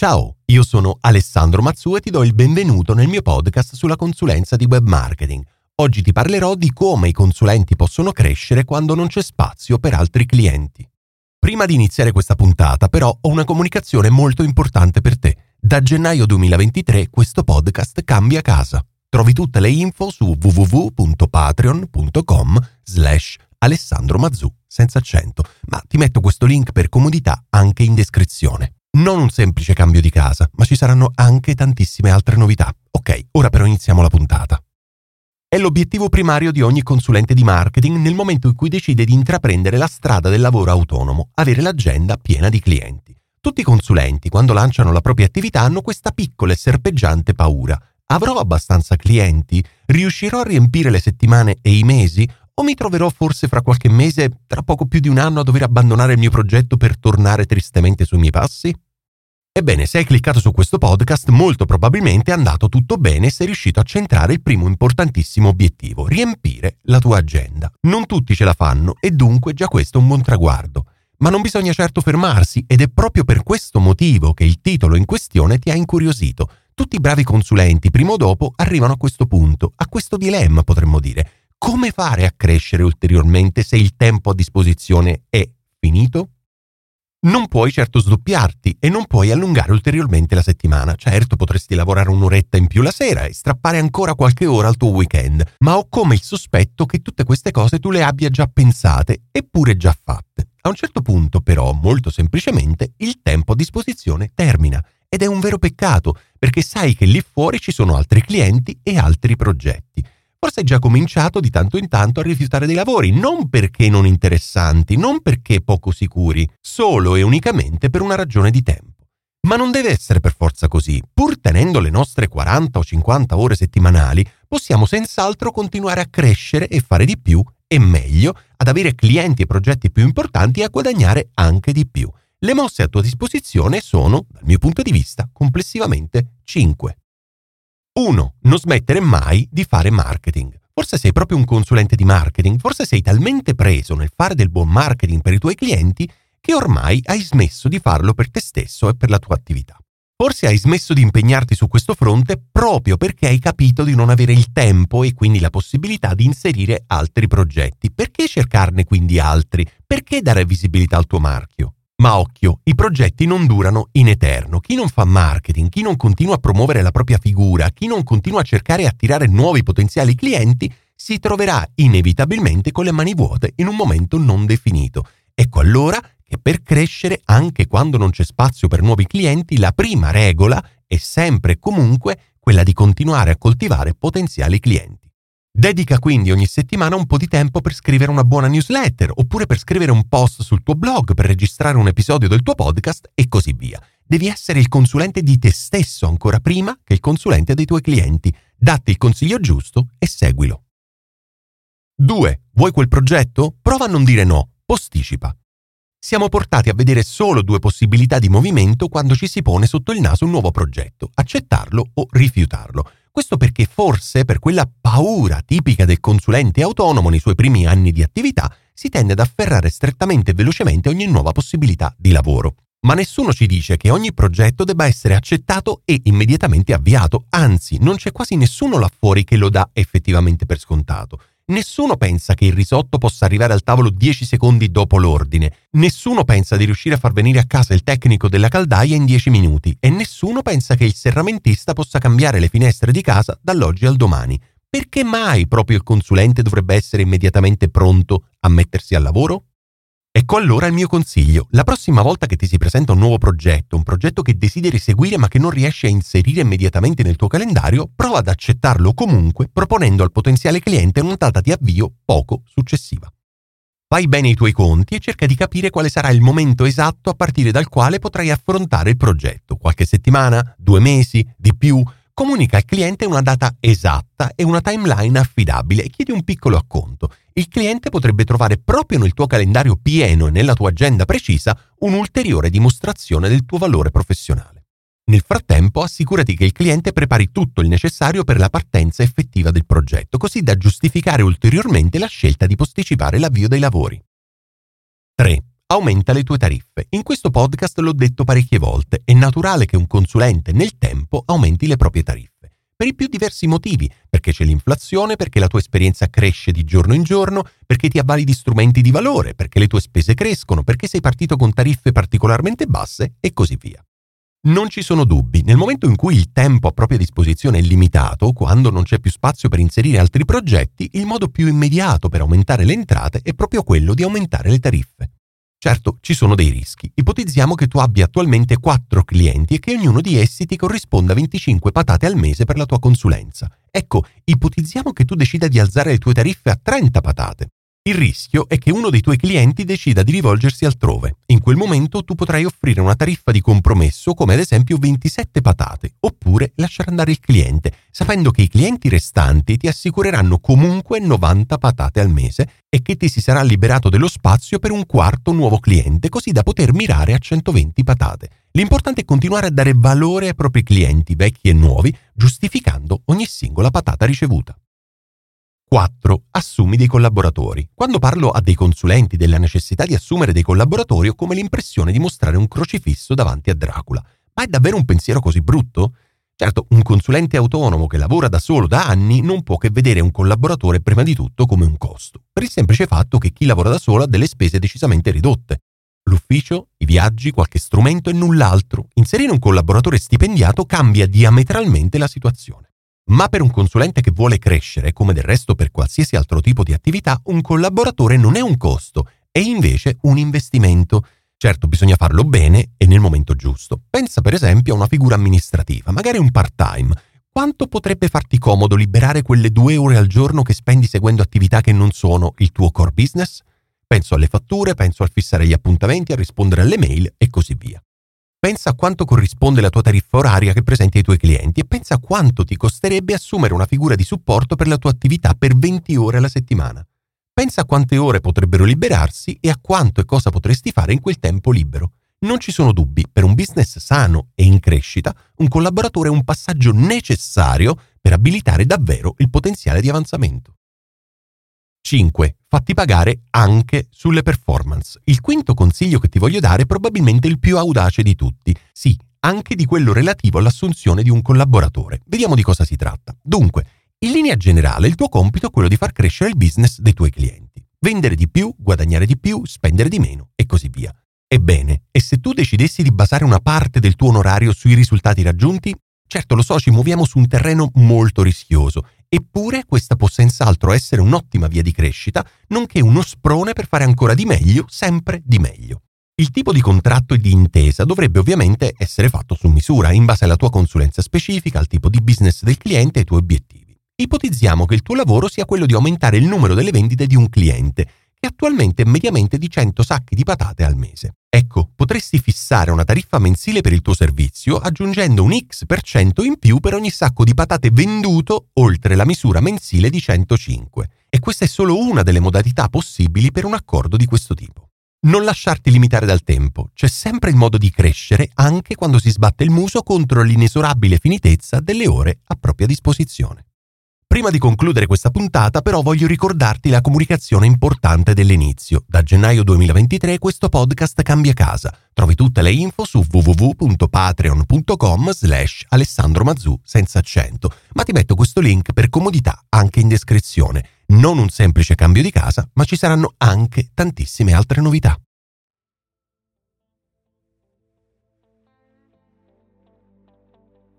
Ciao, io sono Alessandro Mazzu e ti do il benvenuto nel mio podcast sulla consulenza di web marketing. Oggi ti parlerò di come i consulenti possono crescere quando non c'è spazio per altri clienti. Prima di iniziare questa puntata, però, ho una comunicazione molto importante per te. Da gennaio 2023 questo podcast cambia casa. Trovi tutte le info su www.patreon.com slash Alessandro Mazzu, senza accento, ma ti metto questo link per comodità anche in descrizione. Non un semplice cambio di casa, ma ci saranno anche tantissime altre novità. Ok, ora però iniziamo la puntata. È l'obiettivo primario di ogni consulente di marketing nel momento in cui decide di intraprendere la strada del lavoro autonomo, avere l'agenda piena di clienti. Tutti i consulenti, quando lanciano la propria attività, hanno questa piccola e serpeggiante paura. Avrò abbastanza clienti? Riuscirò a riempire le settimane e i mesi? O mi troverò forse fra qualche mese, tra poco più di un anno, a dover abbandonare il mio progetto per tornare tristemente sui miei passi? Ebbene, se hai cliccato su questo podcast, molto probabilmente è andato tutto bene e sei riuscito a centrare il primo importantissimo obiettivo, riempire la tua agenda. Non tutti ce la fanno e dunque già questo è un buon traguardo. Ma non bisogna certo fermarsi ed è proprio per questo motivo che il titolo in questione ti ha incuriosito. Tutti i bravi consulenti, prima o dopo, arrivano a questo punto, a questo dilemma potremmo dire come fare a crescere ulteriormente se il tempo a disposizione è finito? Non puoi certo sdoppiarti e non puoi allungare ulteriormente la settimana. Certo, potresti lavorare un'oretta in più la sera e strappare ancora qualche ora al tuo weekend, ma ho come il sospetto che tutte queste cose tu le abbia già pensate eppure già fatte. A un certo punto, però, molto semplicemente, il tempo a disposizione termina. Ed è un vero peccato, perché sai che lì fuori ci sono altri clienti e altri progetti. Forse hai già cominciato di tanto in tanto a rifiutare dei lavori, non perché non interessanti, non perché poco sicuri, solo e unicamente per una ragione di tempo. Ma non deve essere per forza così. Pur tenendo le nostre 40 o 50 ore settimanali, possiamo senz'altro continuare a crescere e fare di più e meglio, ad avere clienti e progetti più importanti e a guadagnare anche di più. Le mosse a tua disposizione sono, dal mio punto di vista, complessivamente 5. 1. Non smettere mai di fare marketing. Forse sei proprio un consulente di marketing, forse sei talmente preso nel fare del buon marketing per i tuoi clienti che ormai hai smesso di farlo per te stesso e per la tua attività. Forse hai smesso di impegnarti su questo fronte proprio perché hai capito di non avere il tempo e quindi la possibilità di inserire altri progetti. Perché cercarne quindi altri? Perché dare visibilità al tuo marchio? Ma occhio, i progetti non durano in eterno. Chi non fa marketing, chi non continua a promuovere la propria figura, chi non continua a cercare e attirare nuovi potenziali clienti, si troverà inevitabilmente con le mani vuote in un momento non definito. Ecco allora che per crescere, anche quando non c'è spazio per nuovi clienti, la prima regola è sempre e comunque quella di continuare a coltivare potenziali clienti. Dedica quindi ogni settimana un po' di tempo per scrivere una buona newsletter, oppure per scrivere un post sul tuo blog, per registrare un episodio del tuo podcast e così via. Devi essere il consulente di te stesso ancora prima che il consulente dei tuoi clienti. Datti il consiglio giusto e seguilo. 2. Vuoi quel progetto? Prova a non dire no, posticipa. Siamo portati a vedere solo due possibilità di movimento quando ci si pone sotto il naso un nuovo progetto, accettarlo o rifiutarlo. Questo perché forse per quella paura tipica del consulente autonomo nei suoi primi anni di attività si tende ad afferrare strettamente e velocemente ogni nuova possibilità di lavoro. Ma nessuno ci dice che ogni progetto debba essere accettato e immediatamente avviato, anzi non c'è quasi nessuno là fuori che lo dà effettivamente per scontato. Nessuno pensa che il risotto possa arrivare al tavolo 10 secondi dopo l'ordine, nessuno pensa di riuscire a far venire a casa il tecnico della caldaia in 10 minuti e nessuno pensa che il serramentista possa cambiare le finestre di casa dall'oggi al domani. Perché mai proprio il consulente dovrebbe essere immediatamente pronto a mettersi al lavoro? Ecco allora il mio consiglio. La prossima volta che ti si presenta un nuovo progetto, un progetto che desideri seguire ma che non riesci a inserire immediatamente nel tuo calendario, prova ad accettarlo comunque proponendo al potenziale cliente una data di avvio poco successiva. Fai bene i tuoi conti e cerca di capire quale sarà il momento esatto a partire dal quale potrai affrontare il progetto. Qualche settimana? Due mesi? Di più? Comunica al cliente una data esatta e una timeline affidabile e chiedi un piccolo acconto. Il cliente potrebbe trovare proprio nel tuo calendario pieno e nella tua agenda precisa un'ulteriore dimostrazione del tuo valore professionale. Nel frattempo assicurati che il cliente prepari tutto il necessario per la partenza effettiva del progetto, così da giustificare ulteriormente la scelta di posticipare l'avvio dei lavori. 3 aumenta le tue tariffe. In questo podcast l'ho detto parecchie volte, è naturale che un consulente nel tempo aumenti le proprie tariffe. Per i più diversi motivi, perché c'è l'inflazione, perché la tua esperienza cresce di giorno in giorno, perché ti avvali di strumenti di valore, perché le tue spese crescono, perché sei partito con tariffe particolarmente basse e così via. Non ci sono dubbi, nel momento in cui il tempo a propria disposizione è limitato, quando non c'è più spazio per inserire altri progetti, il modo più immediato per aumentare le entrate è proprio quello di aumentare le tariffe. Certo, ci sono dei rischi. Ipotizziamo che tu abbia attualmente 4 clienti e che ognuno di essi ti corrisponda a 25 patate al mese per la tua consulenza. Ecco, ipotizziamo che tu decida di alzare le tue tariffe a 30 patate. Il rischio è che uno dei tuoi clienti decida di rivolgersi altrove. In quel momento tu potrai offrire una tariffa di compromesso come ad esempio 27 patate, oppure lasciare andare il cliente, sapendo che i clienti restanti ti assicureranno comunque 90 patate al mese e che ti si sarà liberato dello spazio per un quarto nuovo cliente, così da poter mirare a 120 patate. L'importante è continuare a dare valore ai propri clienti, vecchi e nuovi, giustificando ogni singola patata ricevuta. 4. Assumi dei collaboratori. Quando parlo a dei consulenti della necessità di assumere dei collaboratori ho come l'impressione di mostrare un crocifisso davanti a Dracula. Ma è davvero un pensiero così brutto? Certo, un consulente autonomo che lavora da solo da anni non può che vedere un collaboratore prima di tutto come un costo, per il semplice fatto che chi lavora da solo ha delle spese decisamente ridotte. L'ufficio, i viaggi, qualche strumento e null'altro. Inserire un collaboratore stipendiato cambia diametralmente la situazione. Ma per un consulente che vuole crescere, come del resto per qualsiasi altro tipo di attività, un collaboratore non è un costo, è invece un investimento. Certo, bisogna farlo bene e nel momento giusto. Pensa per esempio a una figura amministrativa, magari un part-time. Quanto potrebbe farti comodo liberare quelle due ore al giorno che spendi seguendo attività che non sono il tuo core business? Penso alle fatture, penso al fissare gli appuntamenti, a rispondere alle mail e così via. Pensa a quanto corrisponde la tua tariffa oraria che presenti ai tuoi clienti e pensa a quanto ti costerebbe assumere una figura di supporto per la tua attività per 20 ore alla settimana. Pensa a quante ore potrebbero liberarsi e a quanto e cosa potresti fare in quel tempo libero. Non ci sono dubbi, per un business sano e in crescita, un collaboratore è un passaggio necessario per abilitare davvero il potenziale di avanzamento. 5. Fatti pagare anche sulle performance. Il quinto consiglio che ti voglio dare è probabilmente il più audace di tutti. Sì, anche di quello relativo all'assunzione di un collaboratore. Vediamo di cosa si tratta. Dunque, in linea generale il tuo compito è quello di far crescere il business dei tuoi clienti. Vendere di più, guadagnare di più, spendere di meno e così via. Ebbene, e se tu decidessi di basare una parte del tuo onorario sui risultati raggiunti? Certo, lo so, ci muoviamo su un terreno molto rischioso Eppure questa può senz'altro essere un'ottima via di crescita, nonché uno sprone per fare ancora di meglio, sempre di meglio. Il tipo di contratto e di intesa dovrebbe ovviamente essere fatto su misura, in base alla tua consulenza specifica, al tipo di business del cliente e ai tuoi obiettivi. Ipotizziamo che il tuo lavoro sia quello di aumentare il numero delle vendite di un cliente, che attualmente è mediamente di 100 sacchi di patate al mese. Ecco, potresti fissare una tariffa mensile per il tuo servizio aggiungendo un X% in più per ogni sacco di patate venduto oltre la misura mensile di 105. E questa è solo una delle modalità possibili per un accordo di questo tipo. Non lasciarti limitare dal tempo, c'è sempre il modo di crescere anche quando si sbatte il muso contro l'inesorabile finitezza delle ore a propria disposizione. Prima di concludere questa puntata però voglio ricordarti la comunicazione importante dell'inizio. Da gennaio 2023 questo podcast cambia casa. Trovi tutte le info su www.patreon.com slash Alessandro Mazzu senza accento, ma ti metto questo link per comodità anche in descrizione. Non un semplice cambio di casa, ma ci saranno anche tantissime altre novità.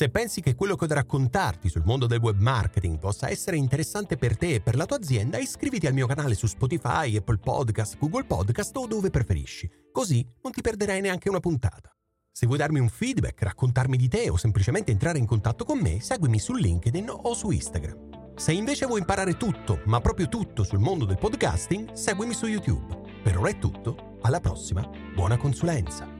Se pensi che quello che ho da raccontarti sul mondo del web marketing possa essere interessante per te e per la tua azienda, iscriviti al mio canale su Spotify, Apple Podcast, Google Podcast o dove preferisci. Così non ti perderai neanche una puntata. Se vuoi darmi un feedback, raccontarmi di te o semplicemente entrare in contatto con me, seguimi su LinkedIn o su Instagram. Se invece vuoi imparare tutto, ma proprio tutto sul mondo del podcasting, seguimi su YouTube. Per ora è tutto, alla prossima, buona consulenza!